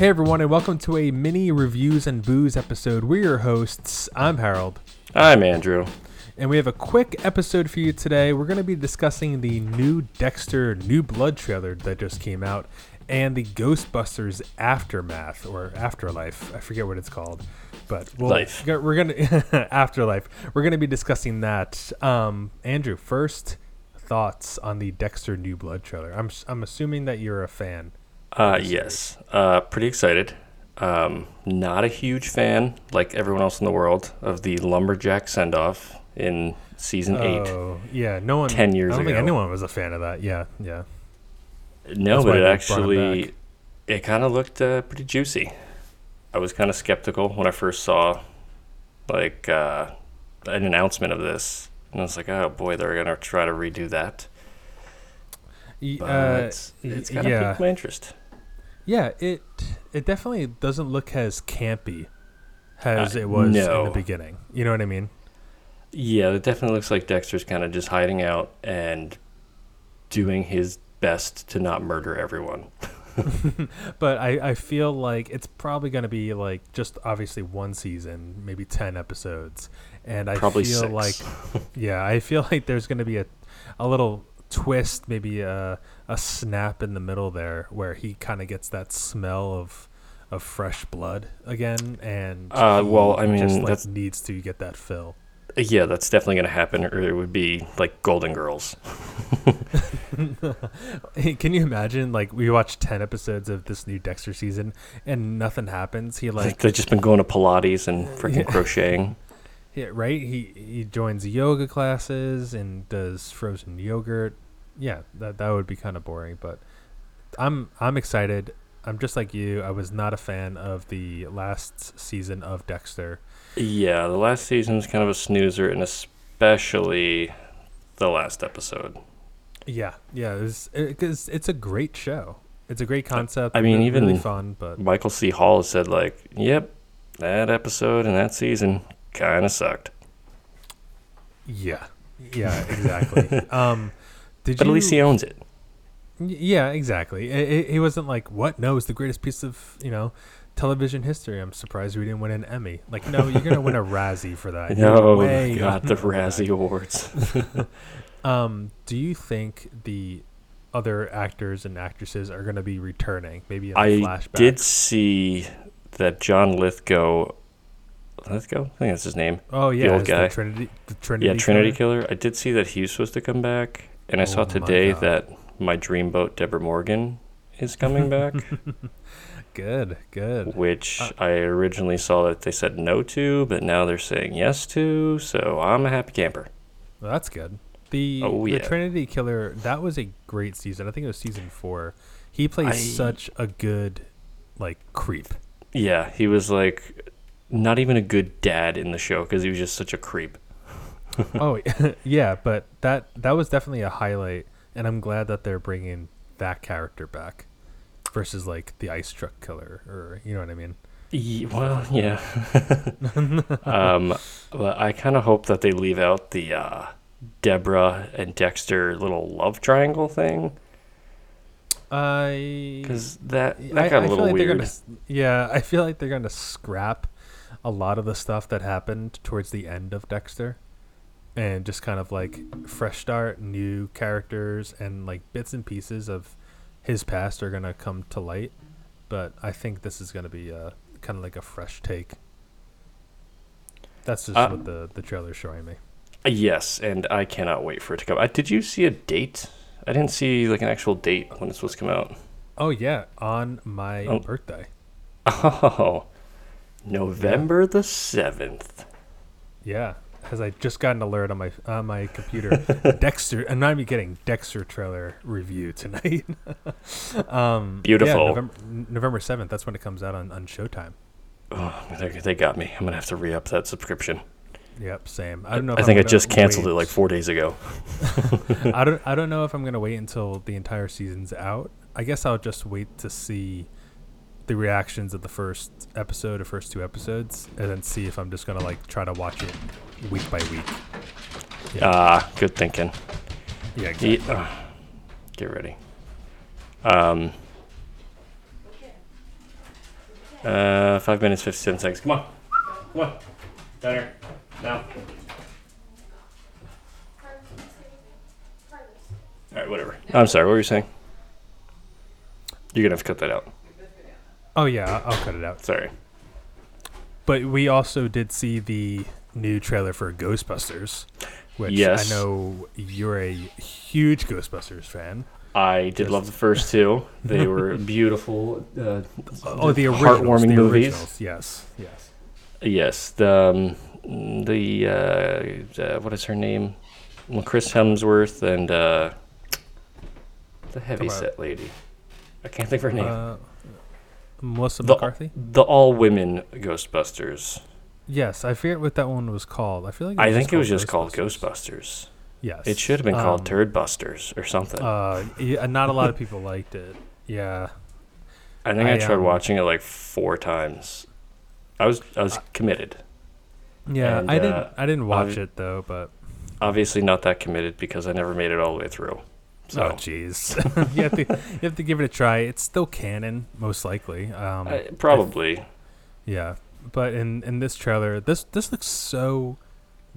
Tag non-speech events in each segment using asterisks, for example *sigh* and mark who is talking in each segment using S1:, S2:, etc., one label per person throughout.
S1: Hey everyone, and welcome to a mini reviews and booze episode. We're your hosts. I'm Harold,
S2: I'm Andrew.
S1: and we have a quick episode for you today. We're going to be discussing the new Dexter New Blood trailer that just came out and the Ghostbusters Aftermath or Afterlife. I forget what it's called, but we'll,
S2: Life.
S1: we're going to *laughs* Afterlife. We're going to be discussing that. Um, Andrew, first thoughts on the Dexter New Blood trailer. I'm I'm assuming that you're a fan.
S2: Uh, yes, uh, pretty excited. Um, not a huge fan, like everyone else in the world, of the lumberjack send off in season eight.
S1: Oh, yeah. No one.
S2: 10 years
S1: I don't think anyone was a fan of that. Yeah, yeah.
S2: No,
S1: That's
S2: but it
S1: they brought him
S2: actually, it kind of looked uh, pretty juicy. I was kind of skeptical when I first saw, like, uh, an announcement of this, and I was like, "Oh boy, they're gonna try to redo that." But
S1: uh,
S2: it's, it's kind of
S1: yeah.
S2: piqued my interest.
S1: Yeah, it it definitely doesn't look as campy as
S2: Uh,
S1: it was in the beginning. You know what I mean?
S2: Yeah, it definitely looks like Dexter's kind of just hiding out and doing his best to not murder everyone. *laughs*
S1: But I, I feel like it's probably going to be like just obviously one season, maybe 10 episodes. And I
S2: Probably
S1: feel
S2: six.
S1: like, *laughs* yeah, I feel like there's going to be a, a little twist, maybe a, a snap in the middle there where he kind of gets that smell of of fresh blood again. And
S2: Uh, well, I mean,
S1: just like needs to get that fill.
S2: Yeah, that's definitely going to happen, or it would be like Golden Girls. *laughs*
S1: Can you imagine? Like we watched ten episodes of this new Dexter season, and nothing happens. He like,
S2: They've just been going to Pilates and freaking
S1: Yeah.
S2: crocheting.
S1: Yeah, right? He he joins yoga classes and does frozen yogurt. Yeah, that that would be kind of boring, but I'm I'm excited. I'm just like you. I was not a fan of the last season of Dexter.
S2: Yeah, the last season was kind of a snoozer, and especially the last episode.
S1: Yeah, yeah, it's because it's a great show. It's a great concept.
S2: I mean,
S1: re- really
S2: even-
S1: fun, but
S2: Michael C. Hall said, like, yep, that episode and that season kind of sucked.
S1: yeah, yeah, exactly. *laughs* um, did
S2: But
S1: you?
S2: at least he owns it.
S1: Yeah, exactly. He wasn't like, "What? No, it's the greatest piece of you know television history." I'm surprised we didn't win an Emmy. Like, no, you're gonna win a *laughs* Razzie for that.
S2: No,
S1: way
S2: got the
S1: that.
S2: Razzie Awards. *laughs*
S1: Um, do you think the other actors and actresses are gonna be returning? Maybe
S2: I did see that John Lithgow. Lithgow? I think that's his name.
S1: Oh yeah,
S2: the
S1: old
S2: guy.
S1: The Trinity. The Trinity.
S2: yeah, Trinity
S1: Killer?
S2: Killer. I did see that he was supposed to come back, and I
S1: Oh
S2: saw today
S1: God.
S2: that my dreamboat Deborah Morgan is coming back, *laughs*
S1: Good, good.
S2: which
S1: Uh,
S2: I originally saw that they said no to, but now they're saying yes to. So I'm a happy camper.
S1: Well, that's good. The
S2: Oh,
S1: the. Trinity Killer that was a great season. I think it was season four. He plays
S2: I-
S1: such a good like creep.
S2: Yeah, he was like not even a good dad in the show because he was just such a creep. *laughs*
S1: oh *laughs* yeah, but that that was definitely a highlight, and I'm glad that they're bringing that character back versus like the ice truck killer, or you know what I mean.
S2: Ye- well, yeah. *laughs* um, but I kind of hope that they leave out the uh, Deborah and Dexter little love triangle thing
S1: I
S2: because that
S1: I,
S2: that got
S1: I
S2: a little
S1: like
S2: weird.
S1: gonna yeah, I feel like they're gonna scrap a lot of the stuff that happened towards the end of Dexter, and just kind of like fresh start, new characters, and like bits and pieces of his past are gonna come to light. But I think this is gonna be uh, kind of like a fresh take. That's just
S2: Uh,
S1: what the the trailer's showing me.
S2: Yes, and I cannot wait for it to come. I, did you see a date? I didn't see like an actual date when it's supposed to come out.
S1: Oh yeah, on my
S2: Oh.
S1: birthday. *laughs*
S2: Oh, November the seventh.
S1: Yeah, because I just got an alert on my on my computer. *laughs* Dexter, I'm not even kidding. Dexter trailer review tonight. *laughs* um,
S2: Beautiful.
S1: Yeah, November seventh. That's when it comes out on, on Showtime.
S2: Oh, they, they got me. I'm gonna have to re up that subscription.
S1: Yep, same. I don't know.
S2: I think I just canceled
S1: wait.
S2: it like four days ago. *laughs*
S1: I don't. I don't know if I'm gonna wait until the entire season's out. I guess I'll just wait to see the reactions of the first episode or first two episodes, and then see if I'm just gonna like try to watch it week by week.
S2: Ah, good thinking.
S1: Yeah, exactly.
S2: Ugh. get ready. Um, Uh, five minutes, fifty-seven seconds. Come on, come on, down here now. All right, whatever. I'm sorry. What were you saying? You're gonna have to cut that out.
S1: Oh yeah, I'll cut it out.
S2: Sorry.
S1: But we also did see the new trailer for Ghostbusters, which
S2: Yes.
S1: I know you're a huge Ghostbusters fan.
S2: I did
S1: Yes.
S2: love the first two. They were *laughs* beautiful. Uh,
S1: Oh, the originals,
S2: heartwarming
S1: the
S2: movies.
S1: originals. Yes, yes.
S2: Yes, the um, the uh, uh, what is her name? Well, Chris Hemsworth and uh, the heavy
S1: Come on.
S2: set lady. I can't think of her name.
S1: Melissa
S2: The-
S1: McCarthy.
S2: the all women Ghostbusters.
S1: Yes, I forget what that one was called. I feel like
S2: I think it was just called Ghostbusters.
S1: Yes,
S2: It should have been called
S1: Um,
S2: Turd Busters or something.
S1: Uh, yeah, not a lot of people liked it. Yeah,
S2: I think I,
S1: I,
S2: tried
S1: um,
S2: watching it like four times. I was I was committed.
S1: yeah.
S2: And,
S1: I didn't.
S2: uh,
S1: I didn't watch
S2: obvi-
S1: it though, but
S2: Obviously not that committed because I never made it all the way through. So
S1: oh jeez, *laughs* you have to *laughs* you have to give it a try. It's still canon, most likely. Um,
S2: I- probably.
S1: yeah, but in in this trailer, this this looks so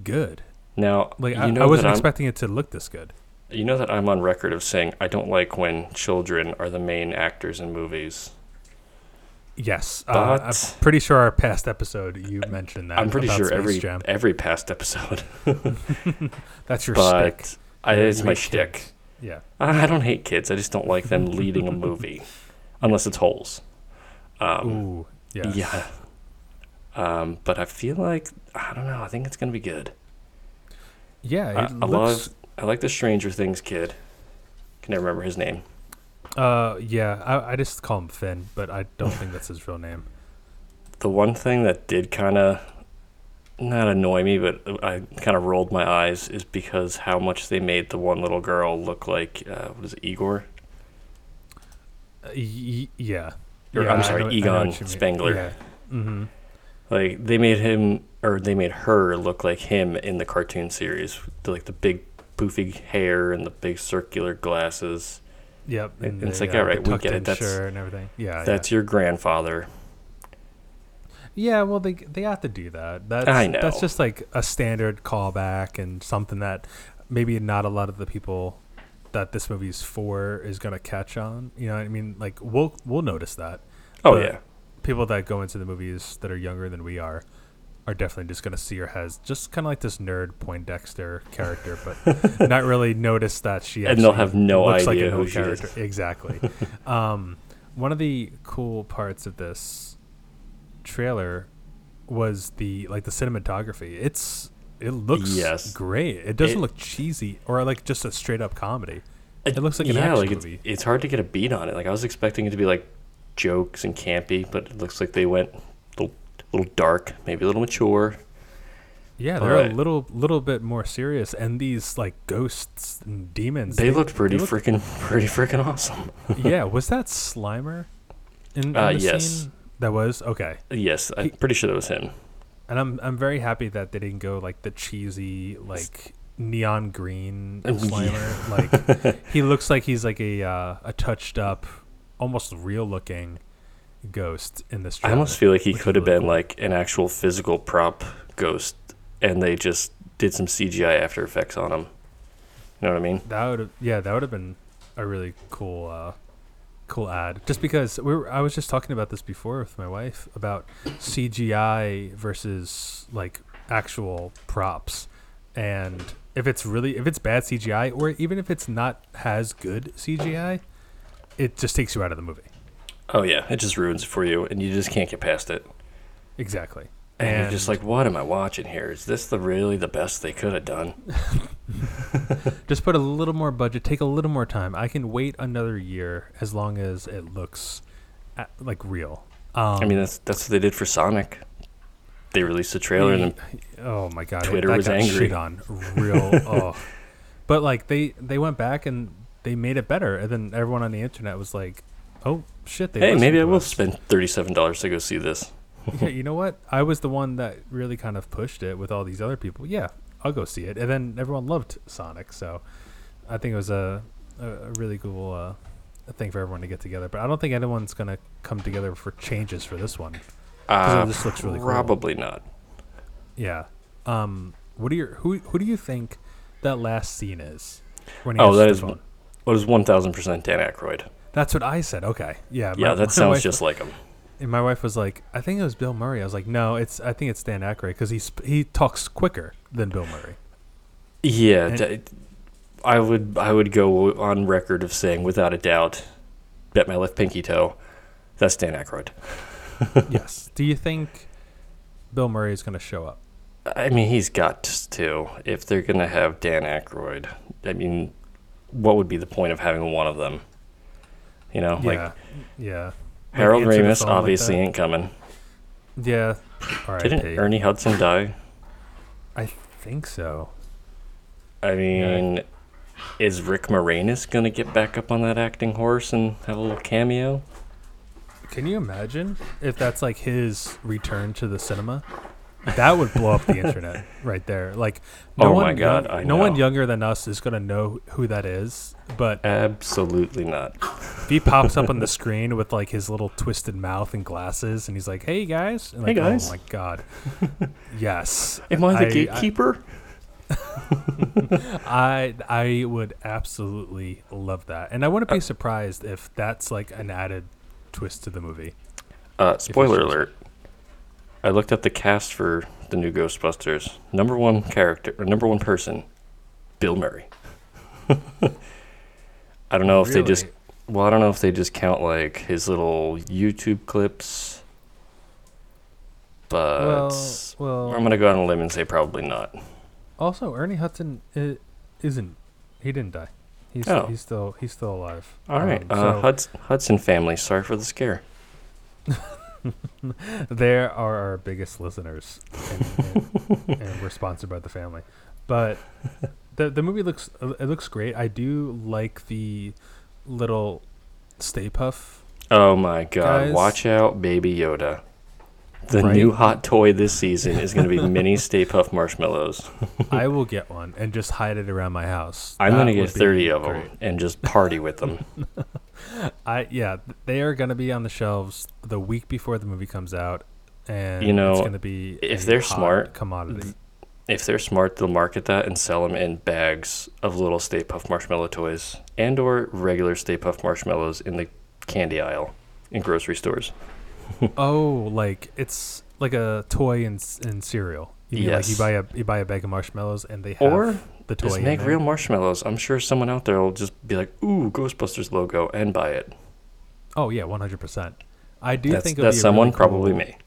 S1: good.
S2: Now
S1: Like
S2: you
S1: I,
S2: know
S1: I wasn't expecting it to look this good.
S2: You know that I'm on record of saying I don't like when children are the main actors in movies.
S1: Yes, uh, I'm pretty sure our past episode you mentioned that.
S2: I'm pretty sure
S1: Space
S2: every
S1: Jam.
S2: every past episode. *laughs*
S1: that's your
S2: but
S1: stick.
S2: I, it's my
S1: hate
S2: shtick.
S1: Yeah.
S2: I I don't hate kids. I just don't like them *laughs* leading a movie, unless it's holes. Um,
S1: Ooh. Yes.
S2: Yeah. Um, but I feel like I don't know. I think it's gonna be good.
S1: Yeah.
S2: I, I love. I like the Stranger Things kid. Can never remember his name.
S1: Uh, yeah. I, I just call him Finn, but I don't think that's his real name.
S2: The one thing that did kind of not annoy me, but I kind of rolled my eyes is because how much they made the one little girl look like uh, what is it, Igor?
S1: Uh, y- yeah.
S2: Or,
S1: Yeah,
S2: I'm sorry,
S1: know-
S2: Egon
S1: what you mean.
S2: Spengler.
S1: Yeah. Mm-hmm.
S2: Like they made him or they made her look like him in the cartoon series, the, like the big poofy hair and the big circular glasses.
S1: Yep.
S2: It-
S1: and
S2: it's
S1: the,
S2: like,
S1: uh,
S2: all right, we get it, that's-
S1: and everything. Yeah.
S2: That's your grandfather.
S1: Yeah. Well, they they have to do that. That's
S2: I know.
S1: That's just like a standard callback and something that maybe not a lot of the people that this movie's for is gonna catch on. You know what I mean? Like we'll we'll notice that.
S2: Oh yeah.
S1: people that go into the movies that are younger than we are are definitely just going to see her as just kind of like this nerd Poindexter character, but *laughs* not really notice that she
S2: And they'll have no
S1: looks like
S2: idea who she is.
S1: Exactly. *laughs* um, one of the cool parts of this trailer was the like the cinematography. It's it looks
S2: Yes.
S1: great. It doesn't
S2: It-
S1: look cheesy or like just a straight up comedy. It looks like an
S2: yeah,
S1: action
S2: like it's,
S1: movie.
S2: it's hard to get a beat on it. Like I was expecting it to be like jokes and campy, but it looks like they went a little, little dark, maybe a little mature.
S1: Yeah, they're a little little bit more serious, and these like ghosts and demons.
S2: They looked pretty freaking *laughs* pretty freaking awesome.
S1: yeah, *laughs* was that Slimer? In, in
S2: Uh,
S1: the
S2: yes.
S1: scene? That was okay.
S2: Yes, I'm
S1: He-
S2: pretty sure that was him.
S1: And I'm I'm very happy that they didn't go like the cheesy like neon green *laughs*
S2: yeah.
S1: Slimer. like he looks like he's like a uh, a touched up, almost real looking ghost in this.
S2: I almost feel like he could have
S1: really
S2: been
S1: cool.
S2: like an actual physical prop ghost, and they just did some CGI After Effects on him. You know what I mean?
S1: That would have yeah, that would have been a really cool uh cool ad. Just because we were, I was just talking about this before with my wife about CGI versus like actual props. And if it's really if it's bad CGI or even if it's not as good CGI, it just takes you out of the movie.
S2: Oh yeah, it just ruins it for you, and you just can't get past it.
S1: Exactly.
S2: And, you're just like, what am I watching here? Is this the really the best they could have done? *laughs*
S1: just put a little more budget, take a little more time. I can wait another year as long as it looks uh like real. Um,
S2: I mean, that's that's what they did for Sonic. They released a trailer, and then
S1: oh my god,
S2: Twitter
S1: that
S2: was
S1: got
S2: angry.
S1: on real. *laughs* oh, but like they they went back and they made it better, and then everyone on the internet was like, "Oh shit!" They
S2: hey, maybe I will spend thirty-seven dollars to go see this. *laughs*
S1: yeah, you know what? I was the one that really kind of pushed it with all these other people. Yeah, I'll go see it, and then everyone loved Sonic, so I think it was a a, a really cool uh, thing for everyone to get together. But I don't think anyone's gonna come together for changes for this one.
S2: Uh,
S1: just looks really cool.
S2: probably not.
S1: Yeah. Um. What do you who who do you think that last scene is? When
S2: Oh, that is
S1: phone?
S2: What is one thousand percent Dan Aykroyd?
S1: That's what I said. Okay. Yeah.
S2: Yeah,
S1: my-
S2: that *laughs*
S1: my
S2: sounds
S1: wife-
S2: just like him.
S1: And my wife was like, "I think it was Bill Murray." I was like, "No, it's I think it's Dan Aykroyd because he sp- he talks quicker than Bill Murray."
S2: Yeah, d- I would I would go on record of saying without a doubt, bet my left pinky toe, that's Dan Aykroyd. *laughs* *laughs*
S1: yes. Do you think Bill Murray is going to show up?
S2: I mean, he's got to if they're gonna have Dan Aykroyd. I mean, what would be the point of having one of them? You know, like
S1: yeah. Yeah.
S2: Harold Ramis
S1: phone like
S2: obviously ain't coming.
S1: Yeah. Right.
S2: Didn't Ernie Hudson die?
S1: I think so.
S2: I mean, is Rick Moranis gonna get back up on that acting horse and have a little cameo?
S1: Can you imagine if that's like his return to the cinema? That would blow up the internet right there. Like, no
S2: Oh
S1: one
S2: my
S1: young-
S2: God, I
S1: no one younger than us is gonna know who that is. But
S2: Absolutely not.
S1: if he pops up on the screen with like his little twisted mouth and glasses, and he's like, "Hey guys," and
S2: Hey, guys.
S1: oh my god, *laughs* yes,
S2: Am I the
S1: I-
S2: gatekeeper? *laughs*
S1: I I would absolutely love that, and I wouldn't
S2: Uh,
S1: be surprised if that's like an added twist to the movie.
S2: Uh, spoiler
S1: shows-
S2: alert. I looked up the cast for the new Ghostbusters. Number one character, or number one person, Bill Murray. *laughs* I don't know if they just, well, I don't know if they just count like his little YouTube clips, but
S1: well, well,
S2: I'm gonna go out on a limb and say probably not.
S1: Also, Ernie Hudson isn't. He didn't die. He's
S2: Oh.
S1: he's still he's still alive.
S2: All right,
S1: Um,
S2: uh,
S1: so
S2: Huds- Hudson family. Sorry for the scare. *laughs* *laughs*
S1: there are our biggest listeners, and, and, *laughs* and we're sponsored by the family. But the the movie looks it looks great. I do like the little Stay Puft.
S2: Oh my God!
S1: Guys.
S2: Watch out, Baby Yoda. The
S1: Right?
S2: new hot toy this season is going to be *laughs* mini Stay Puft marshmallows.
S1: I will get one and just hide it around my house.
S2: I'm going to get 30 of
S1: great.
S2: them and just party with them.
S1: I yeah, they are going to be on the shelves the week before the movie comes out, and
S2: You know,
S1: it's going to be
S2: if
S1: a
S2: they're smart,
S1: commodity.
S2: if they're smart, they'll market that and sell them in bags of little Stay Puft marshmallow toys and or regular Stay Puft marshmallows in the candy aisle in grocery stores. *laughs*
S1: Oh, like it's like a toy in in cereal. You mean like you buy a you buy a bag of marshmallows and they have
S2: Or
S1: the toy
S2: Just make real marshmallows. I'm sure someone out there will just be like, "Ooh, Ghostbusters logo," and buy it.
S1: Oh yeah, one hundred percent. I do
S2: that's
S1: think it
S2: that's
S1: be
S2: someone,
S1: really
S2: probably
S1: cool-
S2: me.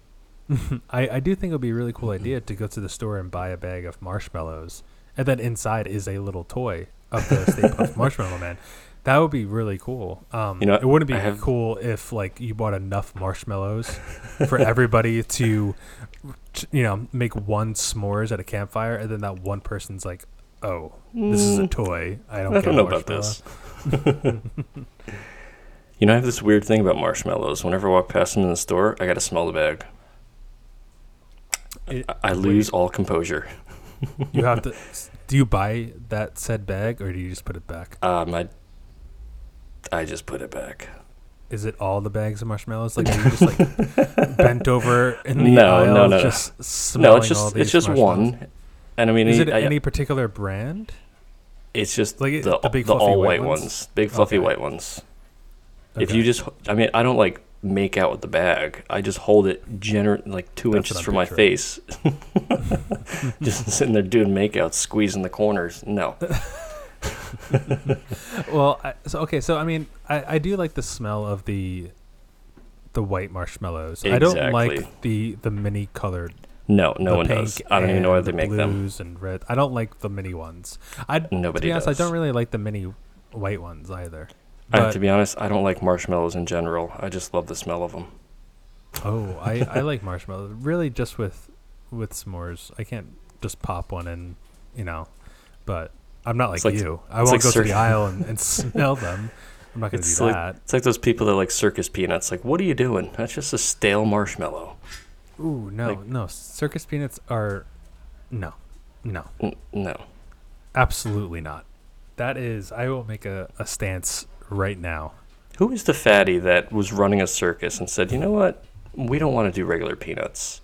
S2: *laughs*
S1: I, I do think it would be a really cool mm-hmm. idea to go to the store and buy a bag of marshmallows, and then inside is a little toy of the Stay Puft *laughs* Marshmallow Man. That would be really cool. Um,
S2: You know,
S1: it wouldn't be
S2: have-
S1: cool if like you bought enough marshmallows for everybody *laughs* to, you know, make one s'mores at a campfire, and then that one person's like, "Oh, this is a
S2: Mm,
S1: toy. I don't,
S2: I don't know about this. *laughs* you know, I have this weird thing about marshmallows. Whenever I walk past them in the store, I gotta smell the bag.
S1: It-
S2: I, I lose all composure.
S1: You have to. *laughs* Do you buy that said bag, or do you just put it back?
S2: Um, I, I just put it back.
S1: Is it all the bags of marshmallows? *laughs* Like are you just like bent over in the
S2: No,
S1: aisle,
S2: no, no,
S1: just
S2: No,
S1: smelling
S2: it's just it's just one, and I mean,
S1: Is
S2: it, I-
S1: any particular brand?
S2: it's just
S1: like
S2: the,
S1: the big
S2: the
S1: fluffy
S2: all
S1: white
S2: white
S1: ones?
S2: ones? big fluffy
S1: Okay.
S2: white ones. If you just, I mean, I don't like make out with the bag. I just hold it gener like two
S1: That's
S2: inches from my face. *laughs* just sitting there doing makeouts, squeezing the corners. No, *laughs* *laughs*
S1: Well, I, so okay, so I mean, I, I do like the smell of the the white marshmallows. I don't like the the mini colored.
S2: no, no one does. I don't even know why they
S1: the
S2: make them.
S1: blues and red. I don't like the mini ones. I to
S2: Nobody
S1: be honest,
S2: does.
S1: I don't really like the mini white ones either.
S2: I, to be honest, I don't like marshmallows in general. I just love the smell of them.
S1: Oh, I, *laughs* I like marshmallows. Really, just with with s'mores. I can't just pop one and you know. But I'm not like,
S2: like-
S1: you. I won't
S2: like
S1: go to the aisle and, and smell them. I'm not gonna
S2: It's
S1: do
S2: like-
S1: that.
S2: It's like those people that like circus peanuts. Like, what are you doing? That's just a stale marshmallow.
S1: Ooh, no,
S2: like-
S1: no. Circus peanuts are no, no,
S2: N- no.
S1: absolutely not. That is, I will make a, a stance right now.
S2: Who is the fatty that was running a circus and said, you know what? We don't want to do regular peanuts.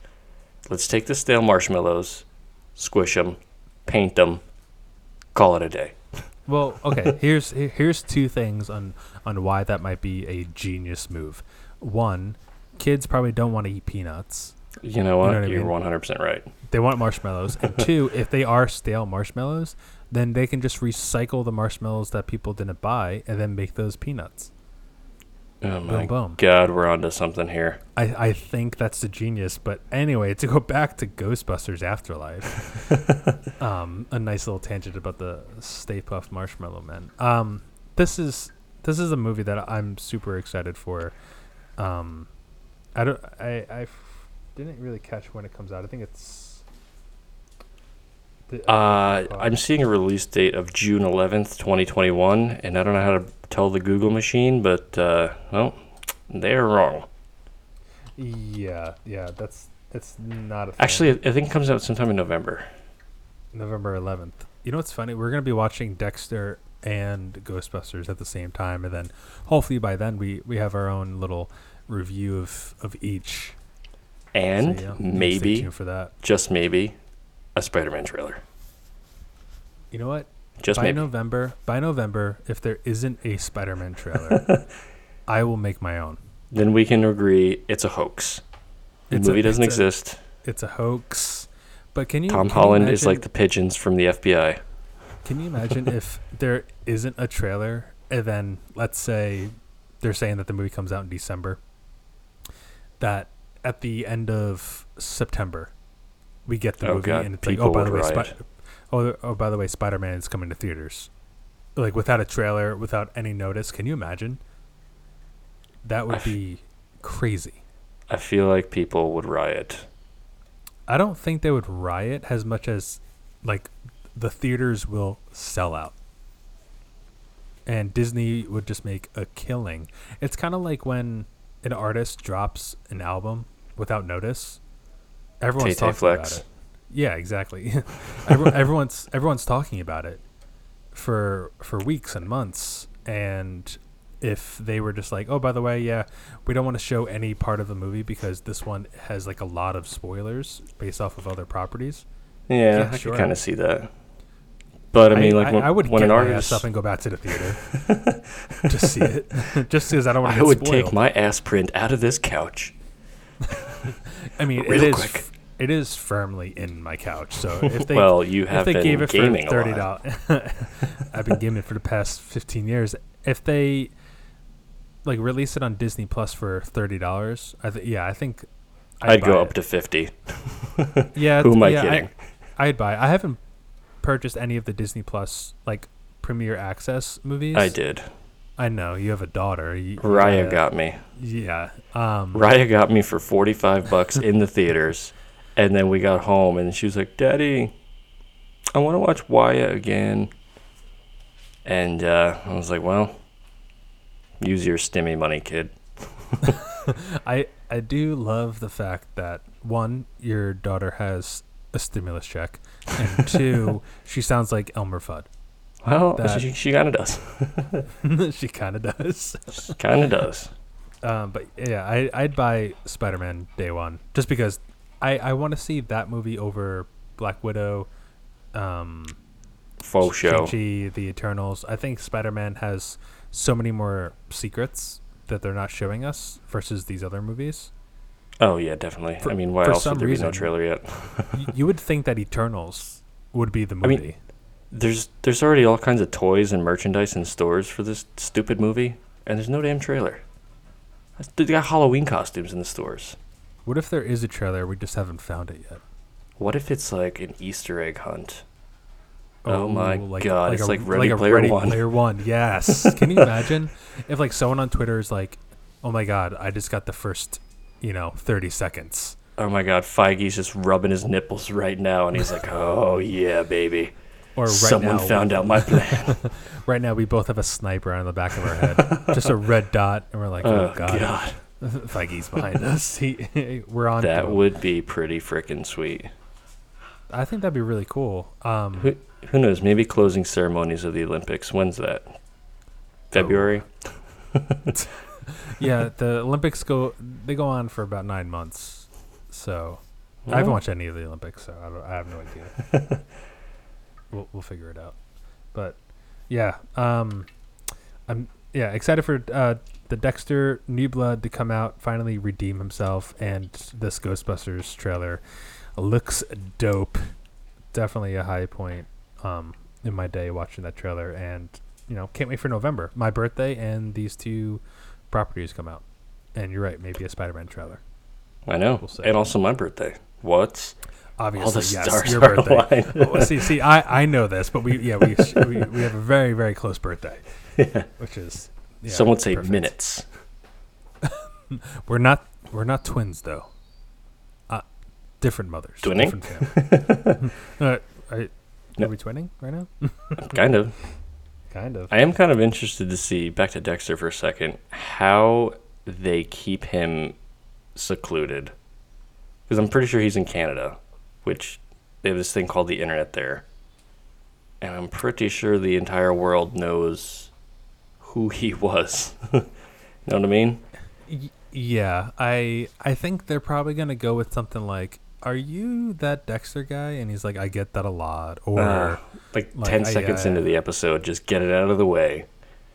S2: Let's take the stale marshmallows, squish them, paint them, call it a day.
S1: Well, *laughs* okay. here's here's two things on on why that might be a genius move. One, kids probably don't want to eat peanuts.
S2: You know what?
S1: know what
S2: You're 100% right.
S1: They want marshmallows. And two, if they are stale marshmallows, then they can just recycle the marshmallows that people didn't buy and then make those peanuts.
S2: Oh my
S1: boom.
S2: god, we're onto something here.
S1: I, I think that's the genius. But anyway, to go back to Ghostbusters Afterlife, *laughs* um, a nice little tangent about the Stay Puft Marshmallow Men. Um, this is this is a movie that I'm super excited for. Um, I don't I I f- didn't really catch when it comes out. I think it's.
S2: Uh, I'm seeing a release date of June 11th, 2021, and I don't know how to tell the Google machine, but uh, well, they're wrong.
S1: yeah, yeah, that's that's not a thing.
S2: Actually, I think it comes out sometime in November.
S1: November 11th. You know what's funny? We're going to be watching Dexter and Ghostbusters at the same time, and then hopefully by then we, we have our own little review of, of each.
S2: And
S1: So, yeah,
S2: maybe,
S1: for that.
S2: just maybe, a Spider-Man trailer.
S1: You know what?
S2: Just
S1: by
S2: maybe.
S1: November, by November, if there isn't a Spider-Man trailer, *laughs* I will make my own.
S2: then we can agree it's a hoax. The
S1: It's a-
S2: movie doesn't
S1: it's a-
S2: exist.
S1: It's a hoax. But can you
S2: Tom
S1: can you
S2: Holland is like the pigeons from the FBI.
S1: Can you imagine if *laughs* there isn't a trailer and then let's say they're saying that the movie comes out in December that at the end of September we get the
S2: Oh,
S1: movie
S2: God,
S1: and it's like oh by the way. Spi- oh, oh by the way Spider-Man is coming to theaters like without a trailer without any notice can you imagine that
S2: I
S1: would
S2: f-
S1: be crazy
S2: I feel like people would riot.
S1: I don't think they would riot as much as like the theaters will sell out. And Disney would just make a killing. It's kind of like when an artist drops an album without notice. Everyone's
S2: Tay-Tay
S1: talking
S2: Flex.
S1: about it. Yeah, exactly. *laughs* Everyone, everyone's everyone's talking about it for for weeks and months. And if they were just like, "Oh, by the way, yeah, we don't want to show any part of the movie because this one has like a lot of spoilers based off of other properties."
S2: Yeah,
S1: Yeah,
S2: I
S1: sure.
S2: could kind of see that. But I mean, like when,
S1: I, would
S2: when
S1: get
S2: an
S1: my
S2: artist,
S1: ass up and go back to the theater *laughs* to see it, *laughs* just because I don't want to
S2: I would
S1: spoiled.
S2: take my ass print out of this couch. *laughs*
S1: I mean,
S2: real
S1: it is
S2: quick.
S1: it is firmly in my couch. So *laughs* if they
S2: well, you
S1: if
S2: have
S1: they
S2: been
S1: gave it for thirty dollars, *laughs* I've been gaming it for the past fifteen years. If they like release it on Disney Plus for thirty dollars, I th- yeah, I think
S2: I'd go
S1: buy
S2: up to fifty.
S1: Yeah,
S2: Who am I
S1: yeah,
S2: kidding?
S1: I, would buy. it. I haven't purchased any of the Disney Plus like premiere access movies.
S2: I did.
S1: I know you have a daughter. You,
S2: Raya got me.
S1: Yeah. Um,
S2: Raya got me for forty-five bucks in the theaters, and then we got home, and she was like, "Daddy, I want to watch Waya again." And uh, I was like, "Well, use your stimmy money, kid." *laughs*
S1: I I do love the fact that one, your daughter has a stimulus check, and two, *laughs* she sounds like Elmer Fudd.
S2: Well,
S1: That-
S2: she, she kind of *laughs* *laughs* does.
S1: she kind of does.
S2: kind of does.
S1: Um, but yeah, I I'd buy Spider Man day one just because I I want to see that movie over Black Widow, um,
S2: Faux show.
S1: Shang-Chi, The Eternals. I think Spider Man has so many more secrets that they're not showing us versus these other movies.
S2: Oh yeah, definitely.
S1: For-
S2: I mean, why else would there be no
S1: reason-
S2: trailer yet?
S1: You would think that Eternals would be the
S2: I
S1: movie.
S2: mean, There's there's already all kinds of toys and merchandise in stores for this stupid movie, and there's no damn trailer. They got Halloween costumes in the stores.
S1: what if there is a trailer we just haven't found it yet?
S2: What if it's like an Easter egg hunt? Oh, oh my
S1: like,
S2: God, it's
S1: a,
S2: like Ready
S1: a
S2: Player
S1: Ready
S2: One.
S1: Player One, *laughs* yes. Can you imagine if like someone on Twitter is like, "Oh my God, I just got the first, you know, thirty seconds."
S2: Oh my God, Feige's just rubbing his nipples right now, and he's like, "Oh yeah, baby,
S1: Or right
S2: someone
S1: now,
S2: found out my plan." *laughs*
S1: right now we both have a sniper on the back of our head, just a red dot, and we're like, "Oh,
S2: oh
S1: God,
S2: God, *laughs*
S1: Feige's behind us. *laughs* He, we're on."
S2: that would be pretty freaking sweet.
S1: I think that'd be really cool. Um,
S2: Who who knows? Maybe closing ceremonies of the Olympics. When's that? February.
S1: yeah, the Olympics go they go on for about nine months, so I haven't watched any of the Olympics, so I, don't, I have no idea. We'll we'll figure it out, but yeah, um, I'm yeah excited for uh, the Dexter New Blood to come out, finally redeem himself, and this Ghostbusters trailer looks dope. Definitely a high point um, in my day watching that trailer, and you know can't wait for November, my birthday, and these two properties come out. And you're right, maybe a Spider-Man trailer.
S2: I know.
S1: We'll
S2: and also my birthday. What?
S1: Obviously,
S2: All the
S1: yes,
S2: stars
S1: your
S2: are
S1: birthday. Oh, see, see, I, I know this, but we yeah we *laughs* we, we have a very very close birthday,
S2: Yeah.
S1: which is yeah,
S2: Some would say
S1: perfect.
S2: minutes. *laughs*
S1: We're not we're not twins though. Uh, different mothers.
S2: Twinning?
S1: Different family. *laughs* uh, are,
S2: No.
S1: are we twinning right now?
S2: kind of.
S1: kind of.
S2: I am kind of interested to see back to Dexter for a second how they keep him secluded because I'm pretty sure he's in Canada, which they have this thing called the internet there, and I'm pretty sure the entire world knows who he *laughs* was. You know what I mean?
S1: Yeah, I I think they're probably gonna go with something like, "Are you that Dexter guy?" And he's like, "I get that a lot." Or
S2: Uh, like,
S1: like,
S2: ten
S1: I,
S2: seconds
S1: uh,
S2: into the episode, just get it out of the way.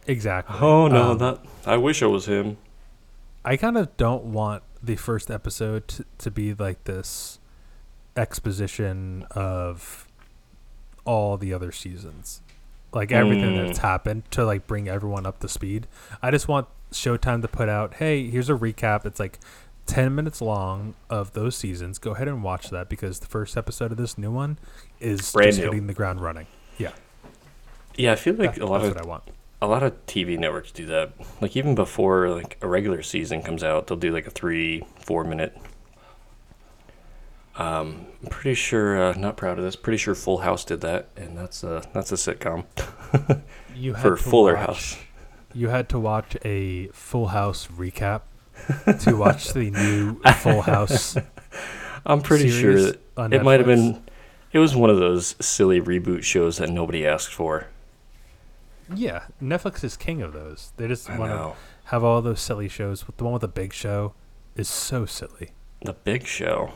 S1: exactly.
S2: Oh no,
S1: Um,
S2: that I wish it was him.
S1: I kind of don't want the first episode to, to be like this exposition of all the other seasons. Like everything
S2: Mm.
S1: that's happened to like bring everyone up to speed. I just want Showtime to put out, "Hey, here's a recap. It's like 10 minutes long of those seasons. Go ahead and watch that because the first episode of this new one is
S2: Brand
S1: just
S2: new.
S1: hitting the ground running." Yeah.
S2: Yeah, I feel like
S1: that-
S2: a lot
S1: that's
S2: of
S1: what I want.
S2: a lot of TV networks do that. Like even before like a regular season comes out, they'll do like a three, four minute. Um, I'm pretty sure. Uh, not proud of this. Pretty sure Full House did that, and that's a that's a sitcom *laughs*
S1: You had
S2: for
S1: to
S2: Fuller
S1: watch-
S2: House.
S1: You had to watch a Full House recap to watch the new Full House. *laughs*
S2: I'm pretty sure that it might have been. It was one of those silly reboot shows that nobody asked for.
S1: Yeah, Netflix is king of those. They just want to have all those silly shows. But The one with the big show is so silly.
S2: The Big Show.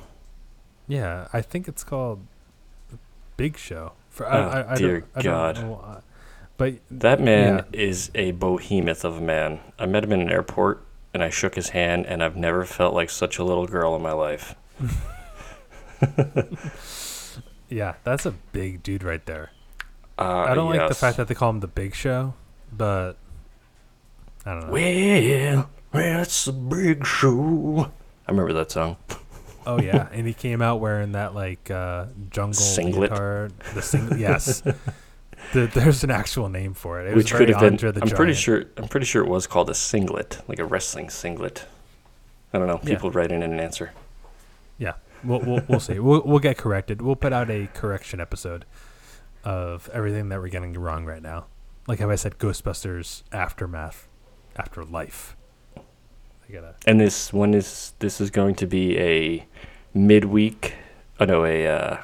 S1: Yeah, I think it's called Big Show. For
S2: Oh,
S1: I, I,
S2: dear
S1: don't, I
S2: God.
S1: Don't know why. But
S2: That man
S1: Yeah.
S2: is a behemoth of a man. I met him in an airport and I shook his hand, and I've never felt like such a little girl in my life. *laughs*
S1: yeah, that's a big dude right there.
S2: Uh,
S1: I don't like the fact that they call him the Big Show, but I don't know.
S2: Well, that's the big show. I remember that song.
S1: Oh yeah, *laughs* and he came out wearing that like uh, jungle
S2: Singlet.
S1: leotard. The singlet, yes. *laughs* the, there's an actual name for it. It
S2: which
S1: was
S2: could have been. I'm pretty sure. I'm pretty sure it was called a singlet, like a wrestling singlet. I don't know.
S1: Yeah.
S2: People write in an answer.
S1: We'll, we'll, we'll see. We'll, we'll get corrected. We'll put out a correction episode of everything that we're getting wrong right now. Like how I said, Ghostbusters aftermath, afterlife. I gotta.
S2: And this one is. This is going to be a midweek. Oh no, a uh,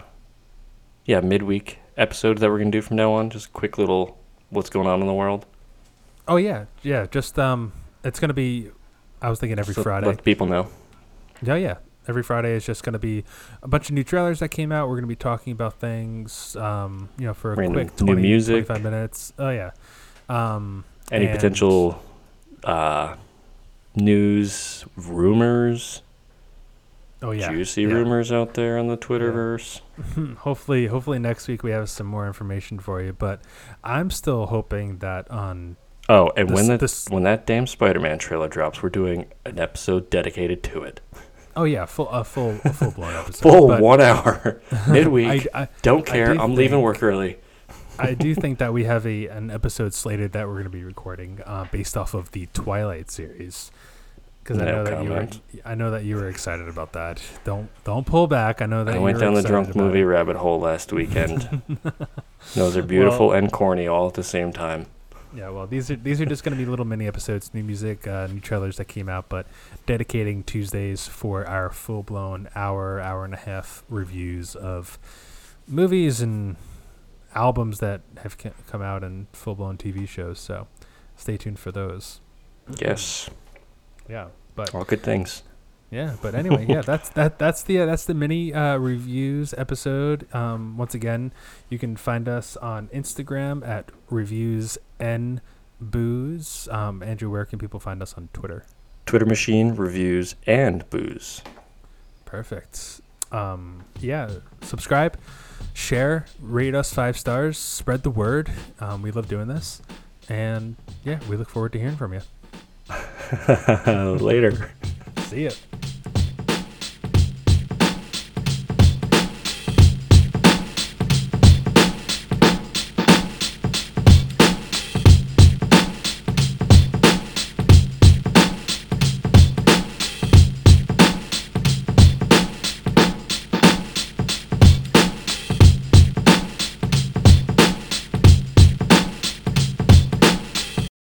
S2: yeah midweek episode that we're gonna do from now on. Just quick little what's going on in the world.
S1: Oh yeah, yeah. Just um, it's gonna be. I was thinking every
S2: So
S1: Friday.
S2: Let people know.
S1: Yeah, yeah. Every Friday is just going to be a bunch of new trailers that came out. We're going to be talking about things, um, you know, for a
S2: Random
S1: quick
S2: new music.
S1: 25 minutes. Oh, yeah. Um,
S2: Any potential uh, news rumors,
S1: Oh, yeah.
S2: juicy
S1: yeah.
S2: rumors out there on the Twitterverse? *laughs*
S1: hopefully, hopefully next week we have some more information for you. But I'm still hoping that on.
S2: Oh, and when that
S1: this-
S2: when that damn Spider-Man trailer drops, we're doing an episode dedicated to it.
S1: Oh, yeah. Full, a full, a full blown *laughs* episode.
S2: Full
S1: But
S2: one hour *laughs* midweek.
S1: I, I,
S2: Don't care.
S1: do
S2: I'm leaving work early.
S1: I do *laughs* think that we have a an episode slated that we're going to be recording uh, based off of the Twilight series. Because I
S2: No
S1: know that you were. I know that you were excited about that. Don't don't pull back. I know that
S2: I
S1: you
S2: went
S1: were
S2: down the
S1: excited
S2: drunk
S1: about
S2: movie
S1: it.
S2: rabbit hole last weekend. *laughs* Those are beautiful and corny all at the same time.
S1: Yeah, well, these are these are just going to be little mini episodes, new music, uh, new trailers that came out, but dedicating Tuesdays for our full blown hour, hour and a half reviews of movies and albums that have come out and full blown TV shows. So stay tuned for those.
S2: Yes,
S1: Yeah, but
S2: all good things.
S1: Yeah, but anyway, yeah, *laughs* that's that that's the uh, that's the mini uh, reviews episode. Um, once again, you can find us on Instagram at reviews n booze. Um, Andrew, where can people find us on Twitter?
S2: Twitter machine reviews and booze.
S1: Perfect. Um, yeah, subscribe, share, rate us five stars, spread the word. Um, we love doing this, and yeah, we look forward to hearing from you. *laughs*
S2: Later.
S1: See ya.